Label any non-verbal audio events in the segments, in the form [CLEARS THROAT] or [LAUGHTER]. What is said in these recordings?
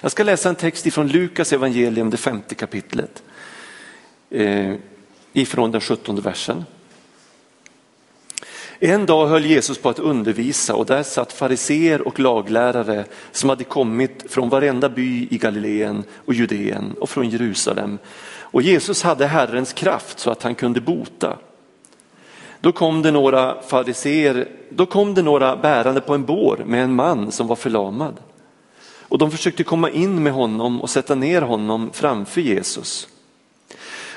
Jag ska läsa en text ifrån Lukas evangelium, det femte kapitlet. Eh, ifrån den sjuttonde versen. En dag höll Jesus på att undervisa och där satt fariseer och laglärare som hade kommit från varenda by i Galileen och Judeen och från Jerusalem. Och Jesus hade Herrens kraft så att han kunde bota. Då kom det några fariseer, då kom det några bärande på en bår med en man som var förlamad. Och de försökte komma in med honom och sätta ner honom framför Jesus.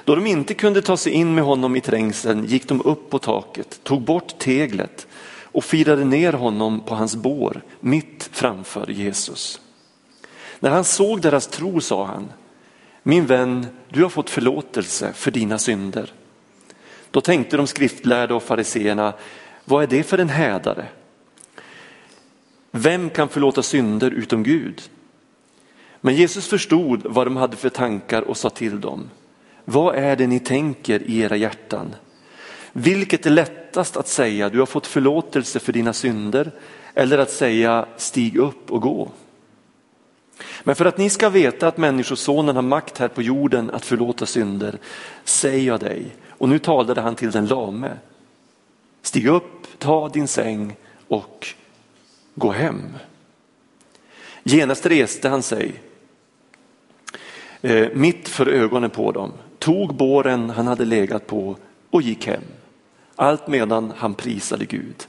Då de inte kunde ta sig in med honom i trängseln gick de upp på taket, tog bort teglet och firade ner honom på hans bår mitt framför Jesus. När han såg deras tro sa han, min vän, du har fått förlåtelse för dina synder. Då tänkte de skriftlärda och fariseerna, vad är det för en hädare? Vem kan förlåta synder utom Gud? Men Jesus förstod vad de hade för tankar och sa till dem, vad är det ni tänker i era hjärtan? Vilket är lättast att säga, du har fått förlåtelse för dina synder, eller att säga, stig upp och gå? Men för att ni ska veta att Människosonen har makt här på jorden att förlåta synder, säger jag dig, och nu talade han till den lame, stig upp, ta din säng och gå hem. Genast reste han sig eh, mitt för ögonen på dem, tog båren han hade legat på och gick hem. Allt medan han prisade Gud.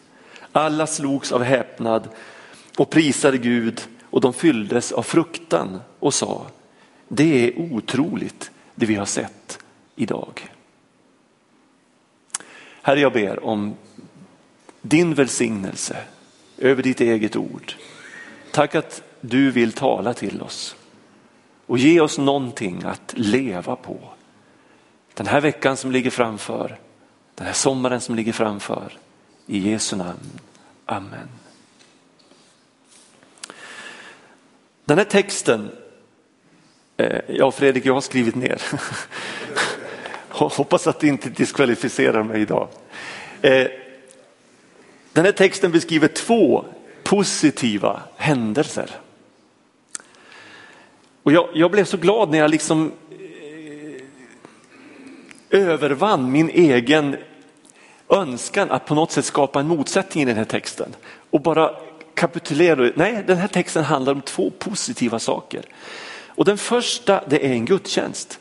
Alla slogs av häpnad och prisade Gud och de fylldes av fruktan och sa, det är otroligt det vi har sett idag. Herre, jag ber om din välsignelse över ditt eget ord. Tack att du vill tala till oss och ge oss någonting att leva på. Den här veckan som ligger framför, den här sommaren som ligger framför. I Jesu namn. Amen. Den här texten, eh, ja Fredrik jag har skrivit ner. [LAUGHS] Hoppas att det inte diskvalificerar mig idag. Eh, den här texten beskriver två positiva händelser. Och jag, jag blev så glad när jag liksom eh, övervann min egen önskan att på något sätt skapa en motsättning i den här texten och bara kapitulera. Nej, den här texten handlar om två positiva saker. Och den första det är en gudstjänst.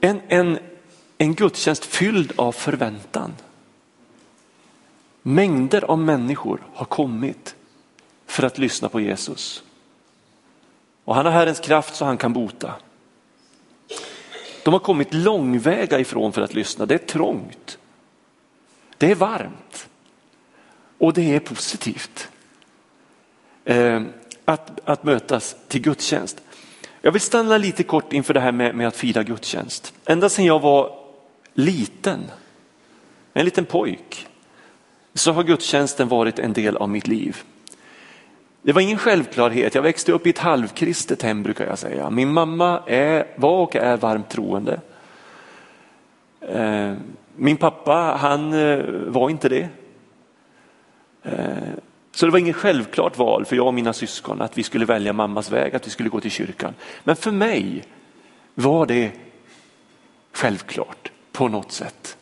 En, en, en gudstjänst fylld av förväntan. Mängder av människor har kommit för att lyssna på Jesus. Och han har Herrens kraft så han kan bota. De har kommit långväga ifrån för att lyssna. Det är trångt. Det är varmt. Och det är positivt. Eh, att, att mötas till gudstjänst. Jag vill stanna lite kort inför det här med, med att fira gudstjänst. Ända sedan jag var liten, en liten pojk, så har gudstjänsten varit en del av mitt liv. Det var ingen självklarhet, jag växte upp i ett halvkristet hem brukar jag säga. Min mamma är, var och är varmt troende. Eh, min pappa han eh, var inte det. Eh, så det var inget självklart val för jag och mina syskon att vi skulle välja mammas väg, att vi skulle gå till kyrkan. Men för mig var det självklart på något sätt.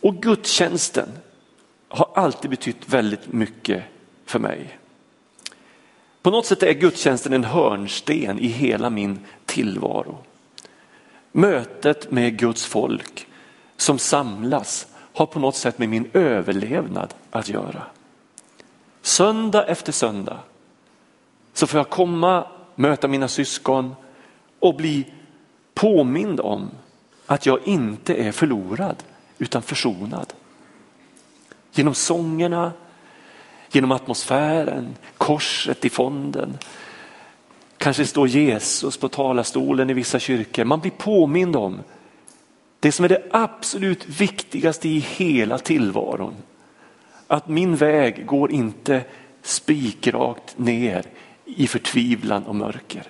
Och gudstjänsten har alltid betytt väldigt mycket för mig. På något sätt är gudstjänsten en hörnsten i hela min tillvaro. Mötet med Guds folk som samlas har på något sätt med min överlevnad att göra. Söndag efter söndag så får jag komma, möta mina syskon och bli påmind om att jag inte är förlorad utan försonad. Genom sångerna, genom atmosfären, korset i fonden. Kanske står Jesus på talarstolen i vissa kyrkor. Man blir påmind om det som är det absolut viktigaste i hela tillvaron. Att min väg går inte spikrakt ner i förtvivlan och mörker.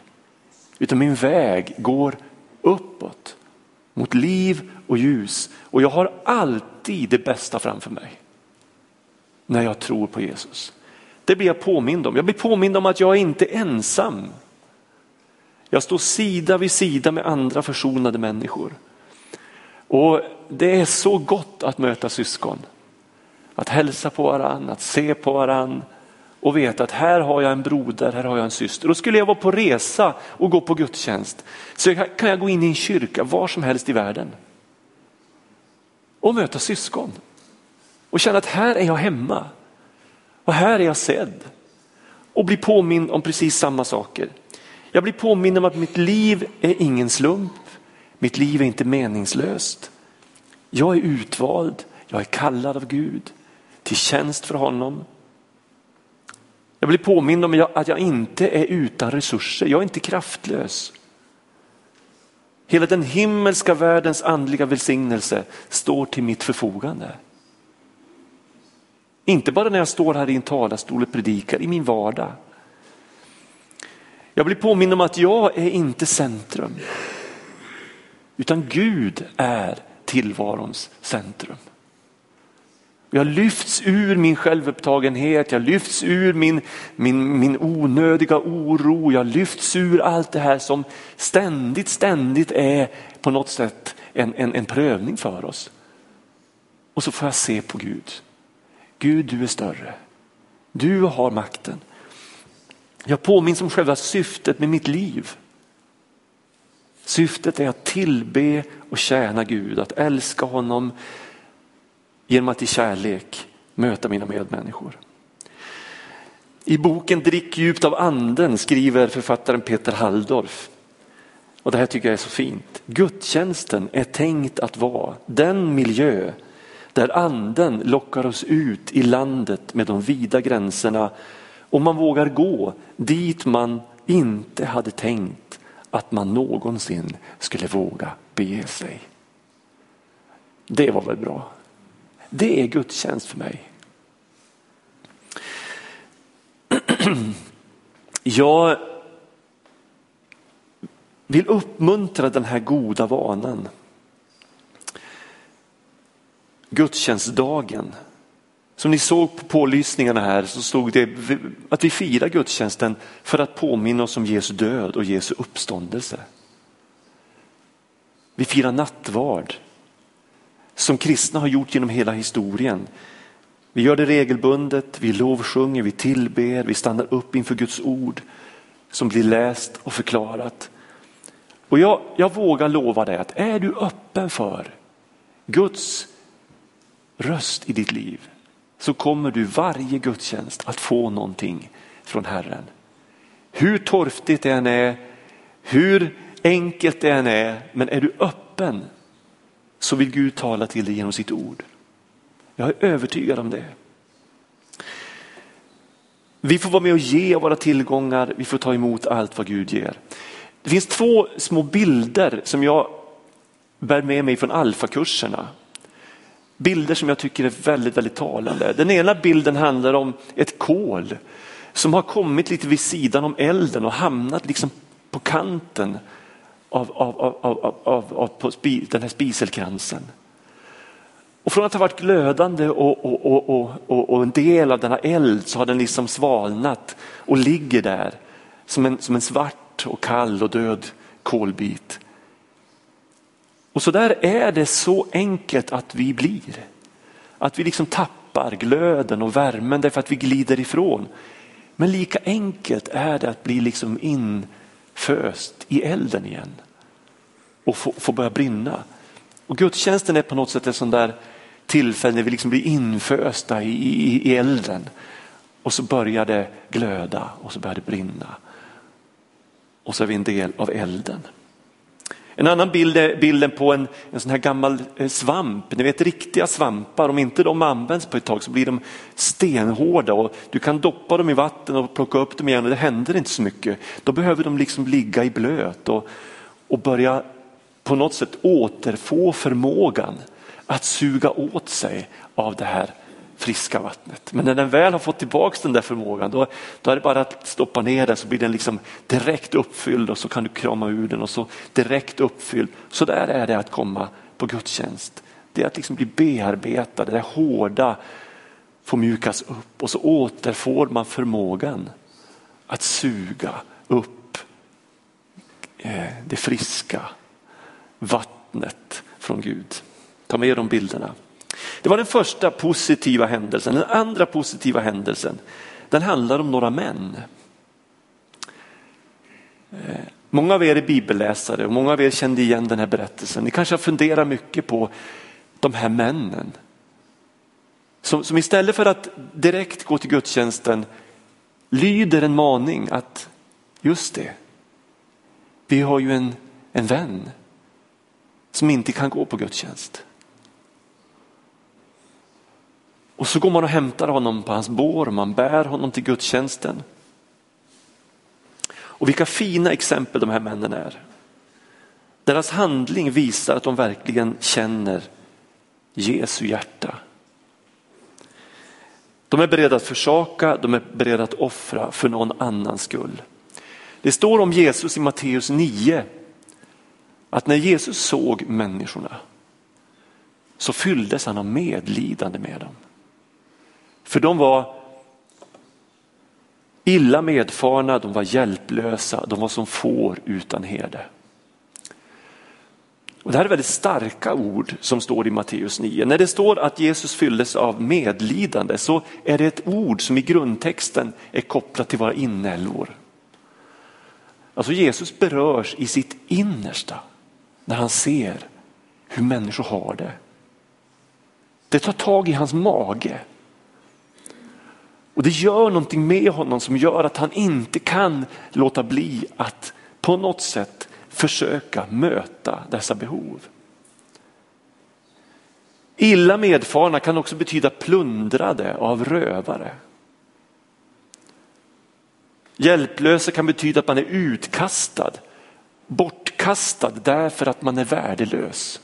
Utan min väg går uppåt mot liv och ljus. Och jag har alltid det bästa framför mig när jag tror på Jesus. Det blir jag påmind om. Jag blir påmind om att jag är inte ensam. Jag står sida vid sida med andra försonade människor. Och det är så gott att möta syskon. Att hälsa på varann, att se på varann och veta att här har jag en broder, här har jag en syster. Och skulle jag vara på resa och gå på gudstjänst så kan jag gå in i en kyrka var som helst i världen och möta syskon och känna att här är jag hemma och här är jag sedd och bli påmind om precis samma saker. Jag blir påmind om att mitt liv är ingen slump, mitt liv är inte meningslöst. Jag är utvald, jag är kallad av Gud till tjänst för honom. Jag blir påmind om att jag inte är utan resurser, jag är inte kraftlös. Hela den himmelska världens andliga välsignelse står till mitt förfogande. Inte bara när jag står här i en talarstol och predikar, i min vardag. Jag blir påmind om att jag är inte centrum. Utan Gud är tillvarons centrum. Jag lyfts ur min självupptagenhet, jag lyfts ur min, min, min onödiga oro, jag lyfts ur allt det här som ständigt, ständigt är på något sätt en, en, en prövning för oss. Och så får jag se på Gud. Gud, du är större. Du har makten. Jag påminns om själva syftet med mitt liv. Syftet är att tillbe och tjäna Gud, att älska honom genom att i kärlek möta mina medmänniskor. I boken Drick djupt av anden skriver författaren Peter Halldorf, och det här tycker jag är så fint. Gudstjänsten är tänkt att vara den miljö där anden lockar oss ut i landet med de vida gränserna och man vågar gå dit man inte hade tänkt att man någonsin skulle våga bege sig. Det var väl bra? Det är gudstjänst för mig. [CLEARS THROAT] Jag vill uppmuntra den här goda vanan. Gudstjänstdagen. Som ni såg på pålysningarna här så stod det att vi firar gudstjänsten för att påminna oss om Jesu död och Jesu uppståndelse. Vi firar nattvard som kristna har gjort genom hela historien. Vi gör det regelbundet, vi lovsjunger, vi tillber, vi stannar upp inför Guds ord som blir läst och förklarat. Och jag, jag vågar lova dig att är du öppen för Guds röst i ditt liv så kommer du varje gudstjänst att få någonting från Herren. Hur torftigt det än är, hur enkelt det än är, men är du öppen så vill Gud tala till dig genom sitt ord. Jag är övertygad om det. Vi får vara med och ge av våra tillgångar, vi får ta emot allt vad Gud ger. Det finns två små bilder som jag bär med mig från alfakurserna. Bilder som jag tycker är väldigt, väldigt talande. Den ena bilden handlar om ett kol som har kommit lite vid sidan om elden och hamnat liksom på kanten av, av, av, av, av på spi, den här spiselkransen. Och från att ha varit glödande och, och, och, och, och en del av denna eld så har den liksom svalnat och ligger där som en, som en svart och kall och död kolbit. Och så där är det så enkelt att vi blir. Att vi liksom tappar glöden och värmen därför att vi glider ifrån. Men lika enkelt är det att bli liksom in föst i elden igen och få, få börja brinna. Och gudstjänsten är på något sätt ett sånt där tillfälle när vi liksom blir infösta i, i, i elden. Och så börjar det glöda och så börjar det brinna. Och så är vi en del av elden. En annan bild är bilden på en, en sån här gammal eh, svamp. Ni vet riktiga svampar, om inte de används på ett tag så blir de stenhårda och du kan doppa dem i vatten och plocka upp dem igen och det händer inte så mycket. Då behöver de liksom ligga i blöt och, och börja på något sätt återfå förmågan att suga åt sig av det här friska vattnet. Men när den väl har fått tillbaks den där förmågan då, då är det bara att stoppa ner den så blir den liksom direkt uppfylld och så kan du krama ur den och så direkt uppfylld. Så där är det att komma på gudstjänst. Det är att liksom bli bearbetad, det där hårda får mjukas upp och så återfår man förmågan att suga upp eh, det friska vattnet från Gud. Ta med de bilderna. Det var den första positiva händelsen. Den andra positiva händelsen den handlar om några män. Eh, många av er är bibelläsare och många av er kände igen den här berättelsen. Ni kanske har funderat mycket på de här männen. Som, som istället för att direkt gå till gudstjänsten lyder en maning att just det, vi har ju en, en vän som inte kan gå på gudstjänst. Och så går man och hämtar honom på hans bår, man bär honom till gudstjänsten. Och vilka fina exempel de här männen är. Deras handling visar att de verkligen känner Jesu hjärta. De är beredda att försaka, de är beredda att offra för någon annans skull. Det står om Jesus i Matteus 9 att när Jesus såg människorna så fylldes han av medlidande med dem. För de var illa medfarna, de var hjälplösa, de var som får utan herde. Och det här är väldigt starka ord som står i Matteus 9. När det står att Jesus fylldes av medlidande så är det ett ord som i grundtexten är kopplat till våra inälvor. Alltså Jesus berörs i sitt innersta när han ser hur människor har det. Det tar tag i hans mage. Och det gör någonting med honom som gör att han inte kan låta bli att på något sätt försöka möta dessa behov. Illa medfarna kan också betyda plundrade av rövare. Hjälplösa kan betyda att man är utkastad, bortkastad därför att man är värdelös.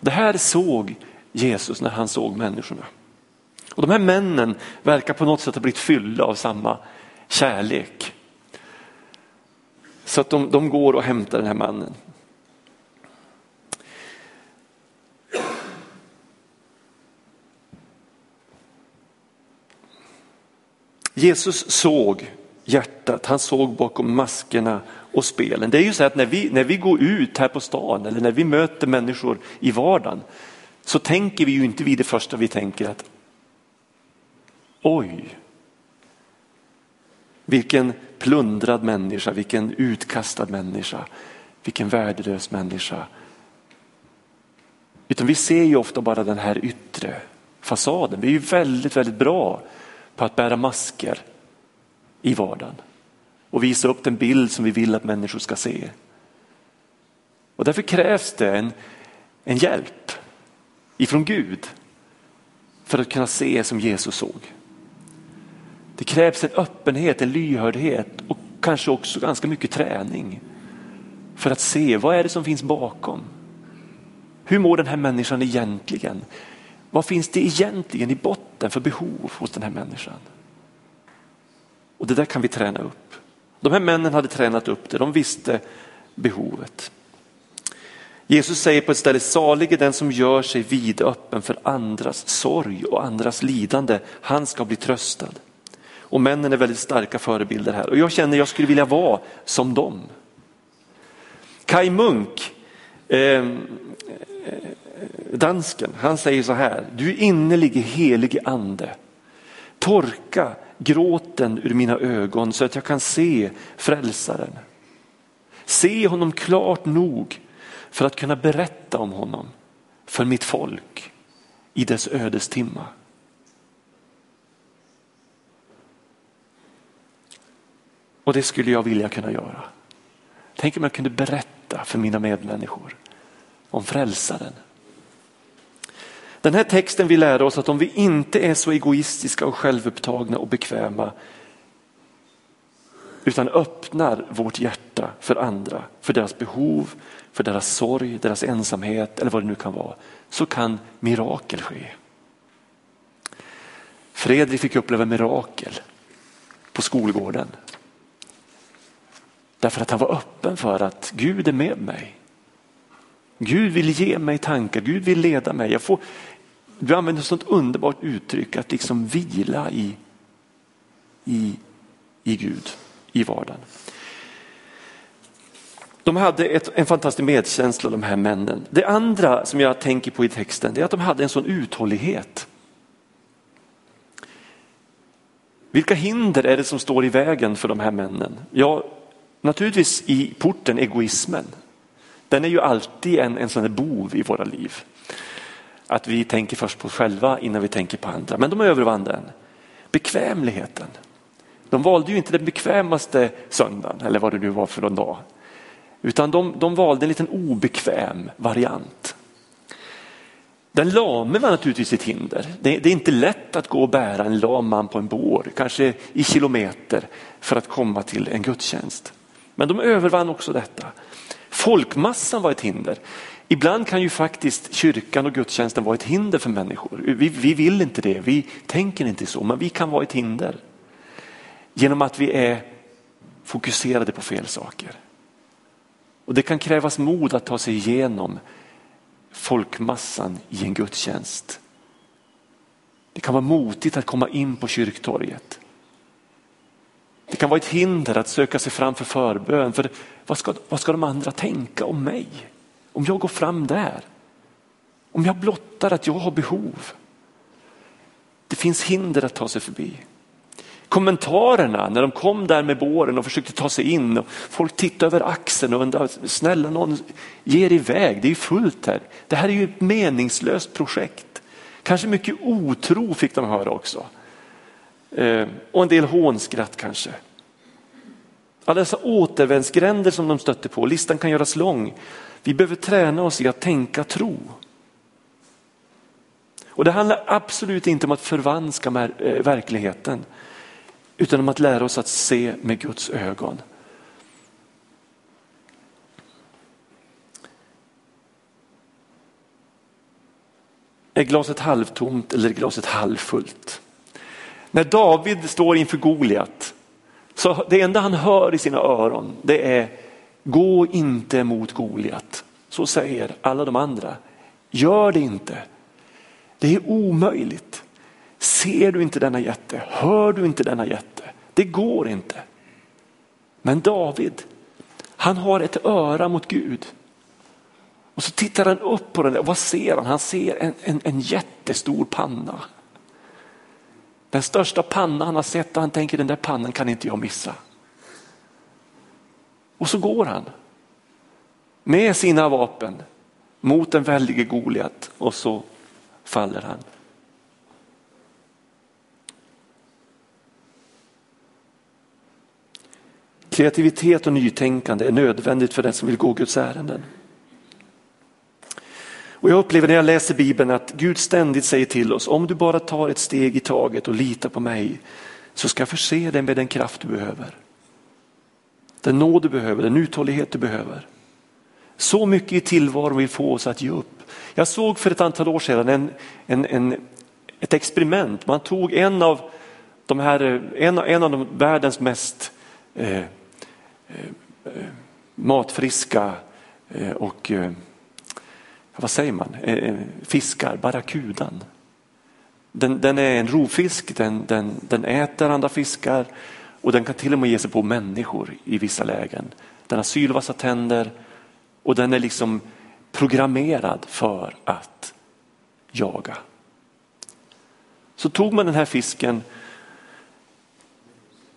Det här såg Jesus när han såg människorna. Och De här männen verkar på något sätt ha blivit fyllda av samma kärlek. Så att de, de går och hämtar den här mannen. Jesus såg hjärtat, han såg bakom maskerna och spelen. Det är ju så att när vi, när vi går ut här på stan eller när vi möter människor i vardagen så tänker vi ju inte vid det första vi tänker att oj, vilken plundrad människa, vilken utkastad människa, vilken värdelös människa. Utan vi ser ju ofta bara den här yttre fasaden. Vi är ju väldigt, väldigt bra på att bära masker i vardagen och visa upp den bild som vi vill att människor ska se. Och därför krävs det en, en hjälp ifrån Gud för att kunna se som Jesus såg. Det krävs en öppenhet, en lyhördhet och kanske också ganska mycket träning för att se vad är det som finns bakom. Hur mår den här människan egentligen? Vad finns det egentligen i botten för behov hos den här människan? Och det där kan vi träna upp. De här männen hade tränat upp det, de visste behovet. Jesus säger på ett ställe, salig är den som gör sig vidöppen för andras sorg och andras lidande, han ska bli tröstad. Och männen är väldigt starka förebilder här och jag känner att jag skulle vilja vara som dem. Kai Munk, ehm, eh, dansken, han säger så här, du innerlige innerlig ande. Torka gråten ur mina ögon så att jag kan se frälsaren. Se honom klart nog för att kunna berätta om honom för mitt folk i dess ödestimma. Och det skulle jag vilja kunna göra. Tänk om jag kunde berätta för mina medmänniskor om frälsaren. Den här texten vill lära oss att om vi inte är så egoistiska och självupptagna och bekväma utan öppnar vårt hjärta för andra, för deras behov, för deras sorg, deras ensamhet eller vad det nu kan vara, så kan mirakel ske. Fredrik fick uppleva mirakel på skolgården. Därför att han var öppen för att Gud är med mig. Gud vill ge mig tankar, Gud vill leda mig. Jag får Du använder ett sånt underbart uttryck att liksom vila i, i, i Gud, i vardagen. De hade ett, en fantastisk medkänsla de här männen. Det andra som jag tänker på i texten är att de hade en sån uthållighet. Vilka hinder är det som står i vägen för de här männen? Ja, naturligtvis i porten egoismen. Den är ju alltid en, en sån bov i våra liv. Att vi tänker först på oss själva innan vi tänker på andra. Men de övervann den. Bekvämligheten. De valde ju inte den bekvämaste söndagen eller vad det nu var för någon dag. Utan de, de valde en liten obekväm variant. Den lame var naturligtvis ett hinder. Det, det, är inte lätt att gå och bära en lam man på en bår, kanske i kilometer för att komma till en gudstjänst. Men de övervann också detta. Folkmassan var ett hinder. Ibland kan ju faktiskt kyrkan och gudstjänsten vara ett hinder för människor. Vi, vi vill inte det, vi tänker inte så, men vi kan vara ett hinder. Genom att vi är fokuserade på fel saker. Och det kan krävas mod att ta sig igenom folkmassan i en gudstjänst. Det kan vara motigt att komma in på kyrktorget. Det kan vara ett hinder att söka sig fram för förbön. För vad ska, vad ska de andra tänka om mig? Om jag går fram där? Om jag blottar att jag har behov? Det finns hinder att ta sig förbi. Kommentarerna när de kom där med båren och försökte ta sig in och folk tittade över axeln och undrade, snälla någon ge er iväg, det är fullt här. Det här är ju ett meningslöst projekt. Kanske mycket otro fick de höra också. Eh, och en del hånskratt kanske. Alla dessa återvändsgränder som de stötte på, listan kan göras lång. Vi behöver träna oss i att tänka tro. Och det handlar absolut inte om att förvanska eh, verkligheten utan om att lära oss att se med Guds ögon. Är glaset halvtomt eller är glaset halvfullt? När David står inför Goliat, så det enda han hör i sina öron det är gå inte mot Goliat. Så säger alla de andra. Gör det inte. Det är omöjligt. Ser du inte denna jätte? Hör du inte denna jätte? Det går inte. Men David, han har ett öra mot Gud. Och så tittar han upp på den där, vad ser han? Han ser en, en, en jättestor panna. Den största panna han har sett och han tänker den där pannan kan inte jag missa. Och så går han med sina vapen mot den väldige Goliat och så faller han. Kreativitet och nytänkande är nödvändigt för den som vill gå Guds ärenden. Och jag upplever när jag läser Bibeln att Gud ständigt säger till oss, om du bara tar ett steg i taget och litar på mig så ska jag förse dig med den kraft du behöver. Den nåd du behöver, den uthållighet du behöver. Så mycket i tillvaron vill få oss att ge upp. Jag såg för ett antal år sedan en, en, en, ett experiment. Man tog en av de här, en, en av de världens mest eh, eh, eh matfriska eh, och eh, vad säger man, eh, eh, fiskar, barracudan. Den, den, är en rovfisk, den, den, den äter andra fiskar och den kan till och med ge sig på människor i vissa lägen. Den har sylvassa tänder och den är liksom programmerad för att jaga. Så tog man den här fisken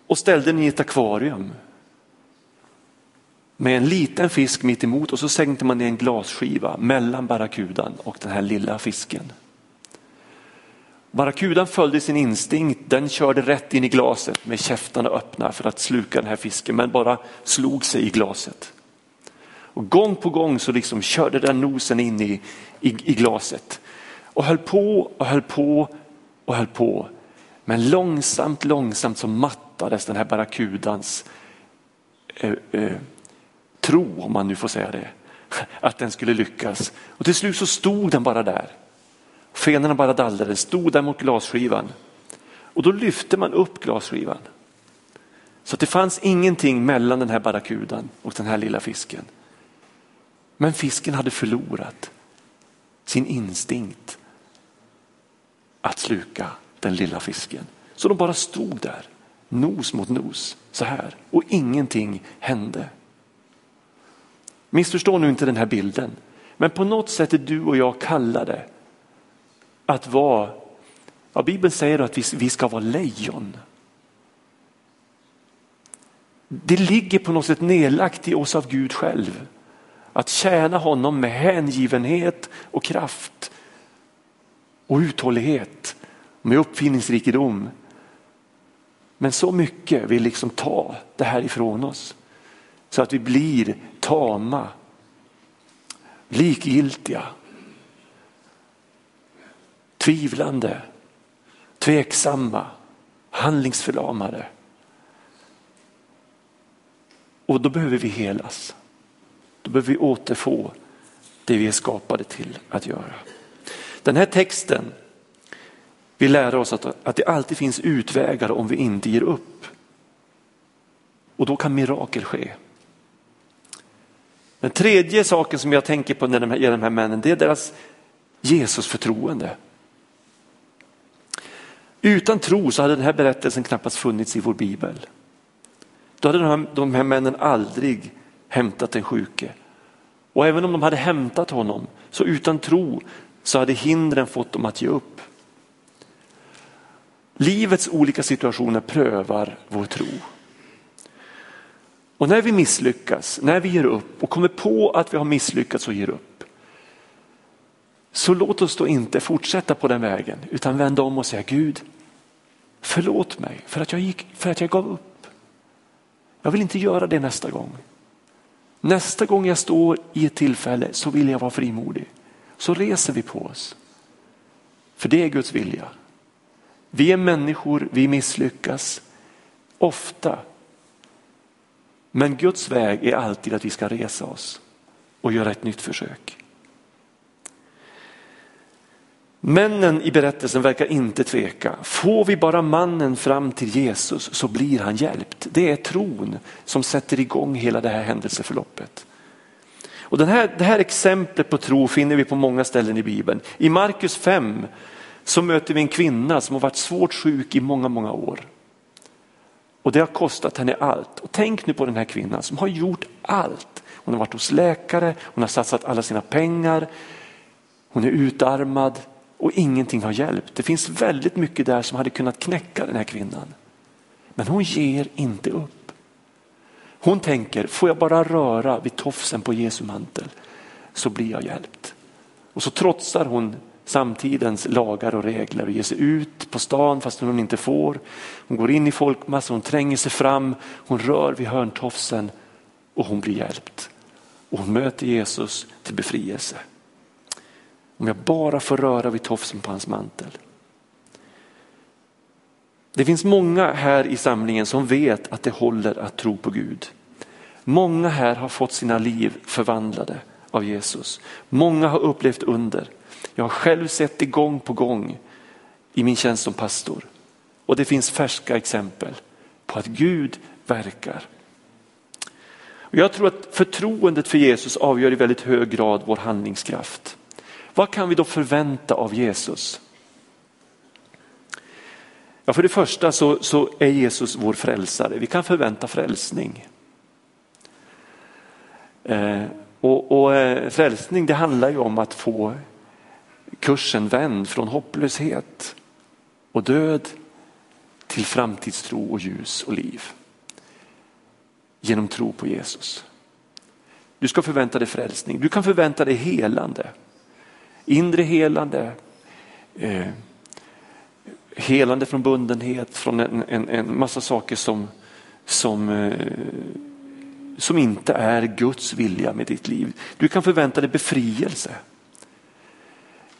och ställde den i ett akvarium med en liten fisk mitt emot och så sänkte man ner en glasskiva mellan barracudan och den här lilla fisken. Barracudan följde sin instinkt, den körde rätt in i glaset med käftarna öppna för att sluka den här fisken men bara slog sig i glaset. Och gång på gång så liksom körde den nosen in i, i, i glaset och höll på och höll på och höll på. Men långsamt, långsamt så mattades den här barracudans eh, eh, tro, om man nu får säga det, att den skulle lyckas. Och till slut så stod den bara där. Fenorna bara dallrade, stod där mot glasskivan. Och då lyfte man upp glasskivan. Så att det fanns ingenting mellan den här barracudan och den här lilla fisken. Men fisken hade förlorat sin instinkt att sluka den lilla fisken. Så de bara stod där, nos mot nos, så här och ingenting hände. Missförstå nu inte den här bilden, men på något sätt är du och jag kallade att vara, ja, Bibeln säger att vi, vi ska vara lejon. Det ligger på något sätt nedlagt i oss av Gud själv. Att tjäna honom med hängivenhet och kraft och uthållighet, med uppfinningsrikedom. Men så mycket vill liksom ta det här ifrån oss så att vi blir tama, likgiltiga, tvivlande, tveksamma, handlingsförlamade. Och då behöver vi helas. Då behöver vi återfå det vi är skapade till att göra. Den här texten vill lära oss att, att det alltid finns utvägar om vi inte ger upp. Och då kan mirakel ske. Den tredje saken som jag tänker på när de här, de här männen, det är deras Jesusförtroende. Utan tro så hade den här berättelsen knappast funnits i vår bibel. Då hade de här, de här männen aldrig hämtat den sjuke. Och även om de hade hämtat honom så utan tro så hade hindren fått dem att ge upp. Livets olika situationer prövar vår tro. Och när vi misslyckas, när vi ger upp och kommer på att vi har misslyckats och ger upp. Så låt oss då inte fortsätta på den vägen utan vända om och säga Gud, förlåt mig för att jag, gick, för att jag gav upp. Jag vill inte göra det nästa gång. Nästa gång jag står i ett tillfälle så vill jag vara frimodig. Så reser vi på oss. För det är Guds vilja. Vi är människor, vi misslyckas ofta. Men Guds väg är alltid att vi ska resa oss och göra ett nytt försök. Männen i berättelsen verkar inte tveka. Får vi bara mannen fram till Jesus så blir han hjälpt. Det är tron som sätter igång hela det här händelseförloppet. Och den här, det här exemplet på tro finner vi på många ställen i Bibeln. I Markus 5 så möter vi en kvinna som har varit svårt sjuk i många, många år. Och det har kostat henne allt. Och tänk nu på den här kvinnan som har gjort allt. Hon har varit hos läkare, hon har satsat alla sina pengar, hon är utarmad och ingenting har hjälpt. Det finns väldigt mycket där som hade kunnat knäcka den här kvinnan. Men hon ger inte upp. Hon tänker, får jag bara röra vid tofsen på Jesu mantel så blir jag hjälpt. Och så trotsar hon samtidens lagar och regler och ger sig ut på stan fast hon inte får. Hon går in i folkmassan, hon tränger sig fram, hon rör vid hörntofsen och hon blir hjälpt. Och hon möter Jesus till befrielse. Om jag bara får röra vid tofsen på hans mantel. Det finns många här i samlingen som vet att det håller att tro på Gud. Många här har fått sina liv förvandlade av Jesus. Många har upplevt under. Jag har själv sett det gång på gång i min tjänst som pastor. Och det finns färska exempel på att Gud verkar. Och jag tror att förtroendet för Jesus avgör i väldigt hög grad vår handlingskraft. Vad kan vi då förvänta av Jesus? Ja, för det första så, så är Jesus vår frälsare. Vi kan förvänta frälsning. Eh, och, och eh, frälsning det handlar ju om att få kursen vänd från hopplöshet och död till framtidstro och ljus och liv. Genom tro på Jesus. Du ska förvänta dig frälsning, du kan förvänta dig helande. Inre helande, eh, helande från bundenhet, från en, en, en massa saker som, som, eh, som inte är Guds vilja med ditt liv. Du kan förvänta dig befrielse.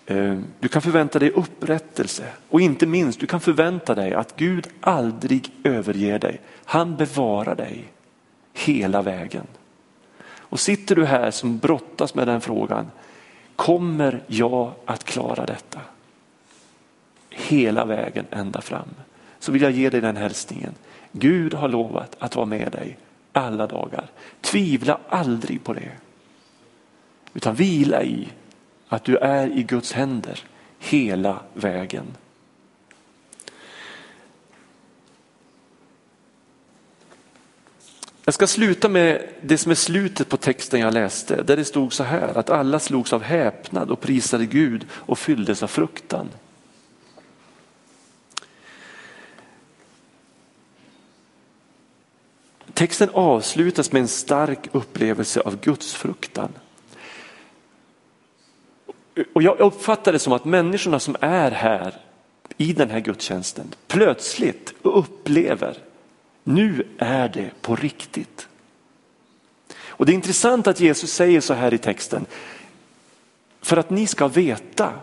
Eh, du kan förvänta dig upprättelse och inte minst du kan förvänta dig att Gud aldrig överger dig. Han bevarar dig hela vägen. Och sitter du här som brottas med den frågan, kommer jag att klara detta? Hela vägen ända fram. Så vill jag ge dig den hälsningen. Gud har lovat att vara med dig alla dagar. Tvivla aldrig på det. Utan vila i att du är i Guds händer hela vägen. Jag ska sluta med det som är slutet på texten jag läste, där det stod så här att alla slogs av häpnad och prisade Gud och fylldes av fruktan. Texten avslutas med en stark upplevelse av Guds fruktan. Och jag uppfattar det som att människorna som är här i den här gudstjänsten plötsligt upplever nu är det på riktigt. Och det är intressant att Jesus säger så här i texten. För att ni ska veta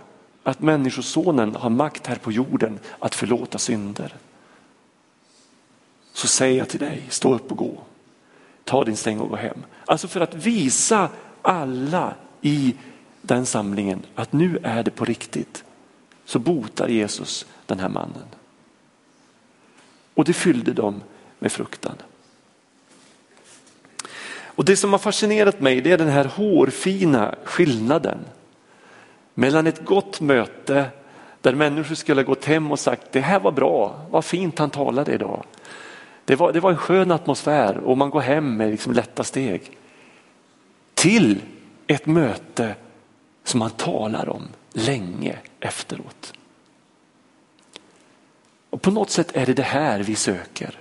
att människosonen har makt här på jorden att förlåta synder. Så säger jag till dig, stå upp och gå. Ta din säng och gå hem. Alltså för att visa alla i den samlingen att nu är det på riktigt. Så botar Jesus den här mannen. Och det fyllde dem med fruktan. Och Det som har fascinerat mig det är den här hårfina skillnaden mellan ett gott möte där människor skulle ha gått hem och sagt det här var bra, vad fint han talade idag. Det var, det var en skön atmosfär och man går hem med liksom lätta steg. Till ett möte som han talar om länge efteråt. Och På något sätt är det det här vi söker.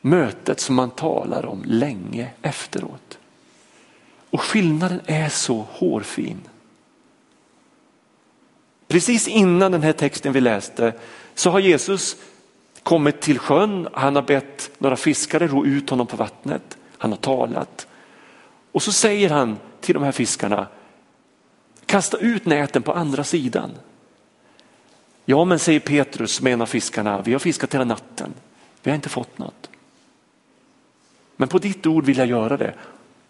Mötet som man talar om länge efteråt. Och skillnaden är så hårfin. Precis innan den här texten vi läste så har Jesus kommit till sjön, han har bett några fiskare ro ut honom på vattnet, han har talat. Och så säger han till de här fiskarna, kasta ut näten på andra sidan. Ja men säger Petrus menar en av fiskarna, vi har fiskat hela natten, vi har inte fått något. Men på ditt ord vill jag göra det.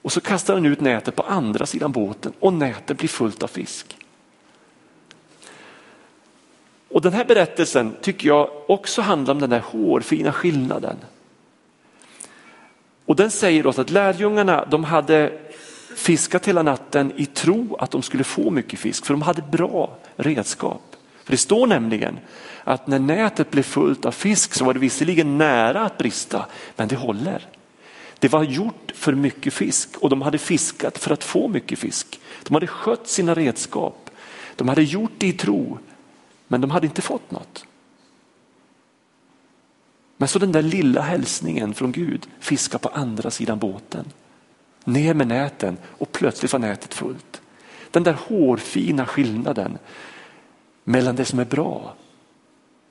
Och så kastar han ut nätet på andra sidan båten och nätet blir fullt av fisk. Och den här berättelsen tycker jag också handlar om den här hårfina skillnaden. Och den säger oss att lärjungarna de hade fiskat hela natten i tro att de skulle få mycket fisk för de hade bra redskap. För det står nämligen att när nätet blev fullt av fisk så var det visserligen nära att brista men det håller. Det var gjort för mycket fisk och de hade fiskat för att få mycket fisk. De hade skött sina redskap. De hade gjort det i tro men de hade inte fått något. Men så den där lilla hälsningen från Gud, fiska på andra sidan båten. Ner med näten och plötsligt var nätet fullt. Den där hårfina skillnaden mellan det som är bra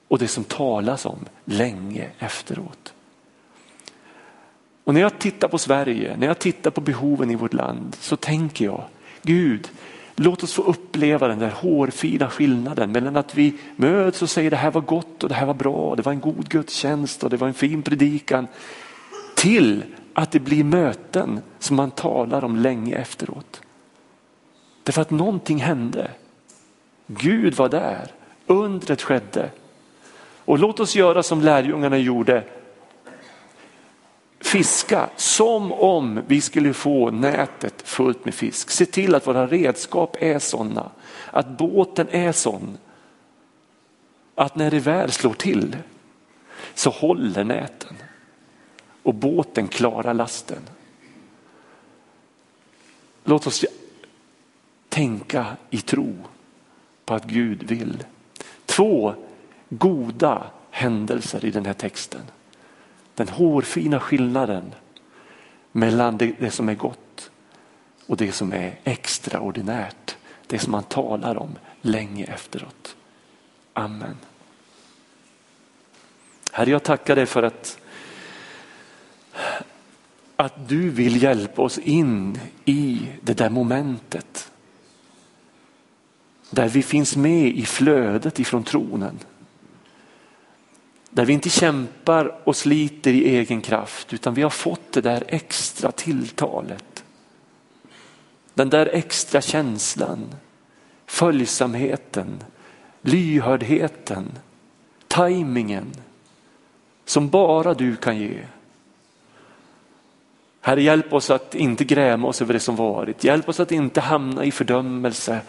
och det som talas om länge efteråt. Och när jag tittar på Sverige, när jag tittar på behoven i vårt land så tänker jag, Gud, låt oss få uppleva den där hårfina skillnaden mellan att vi möts och säger det här var gott och det här var bra, det var en god gudstjänst och det var en fin predikan, till att det blir möten som man talar om länge efteråt. Därför att någonting hände. Gud var där, undret skedde. Och låt oss göra som lärjungarna gjorde, fiska som om vi skulle få nätet fullt med fisk. Se till att våra redskap är sådana, att båten är sån. Att när det väl slår till så håller näten och båten klarar lasten. Låt oss tänka i tro på att Gud vill. Två goda händelser i den här texten. Den hårfina skillnaden mellan det, det som är gott och det som är extraordinärt. Det som man talar om länge efteråt. Amen. Herre, jag tackar dig för att, att du vill hjälpa oss in i det där momentet. Där vi finns med i flödet ifrån tronen. Där vi inte kämpar och sliter i egen kraft utan vi har fått det där extra tilltalet. Den där extra känslan, följsamheten, lyhördheten, tajmingen som bara du kan ge. Herre, hjälp oss att inte gräma oss över det som varit. Hjälp oss att inte hamna i fördömelse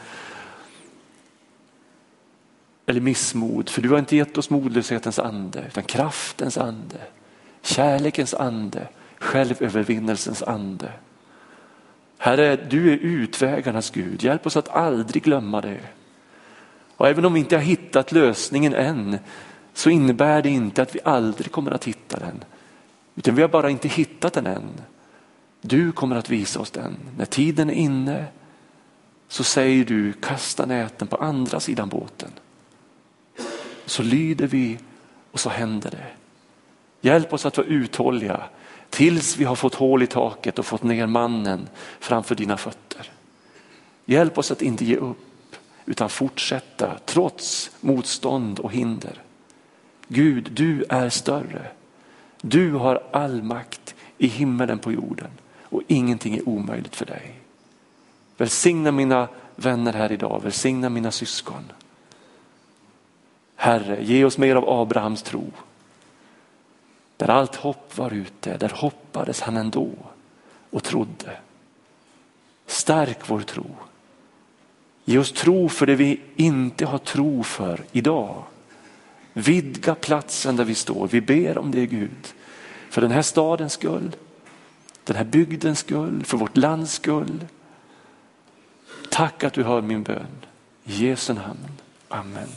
eller missmod, för du har inte gett oss modlöshetens ande, utan kraftens ande, kärlekens ande självövervinnelsens ande. Herre, du är utvägarnas Gud. Hjälp oss att aldrig glömma det. Och även om vi inte har hittat lösningen än så innebär det inte att vi aldrig kommer att hitta den. Utan vi har bara inte hittat den än. Du kommer att visa oss den. När tiden är inne så säger du kasta näten på andra sidan båten. Så lyder vi och så händer det. Hjälp oss att vara uthålliga tills vi har fått hål i taket och fått ner mannen framför dina fötter. Hjälp oss att inte ge upp utan fortsätta trots motstånd och hinder. Gud, du är större. Du har all makt i himmelen på jorden och ingenting är omöjligt för dig. Välsigna mina vänner här idag, välsigna mina syskon. Herre, ge oss mer av Abrahams tro. Där allt hopp var ute, där hoppades han ändå och trodde. Stärk vår tro. Ge oss tro för det vi inte har tro för idag. Vidga platsen där vi står. Vi ber om det Gud. För den här stadens skull, den här bygdens skull, för vårt lands skull. Tack att du hör min bön. I Jesu namn. Amen.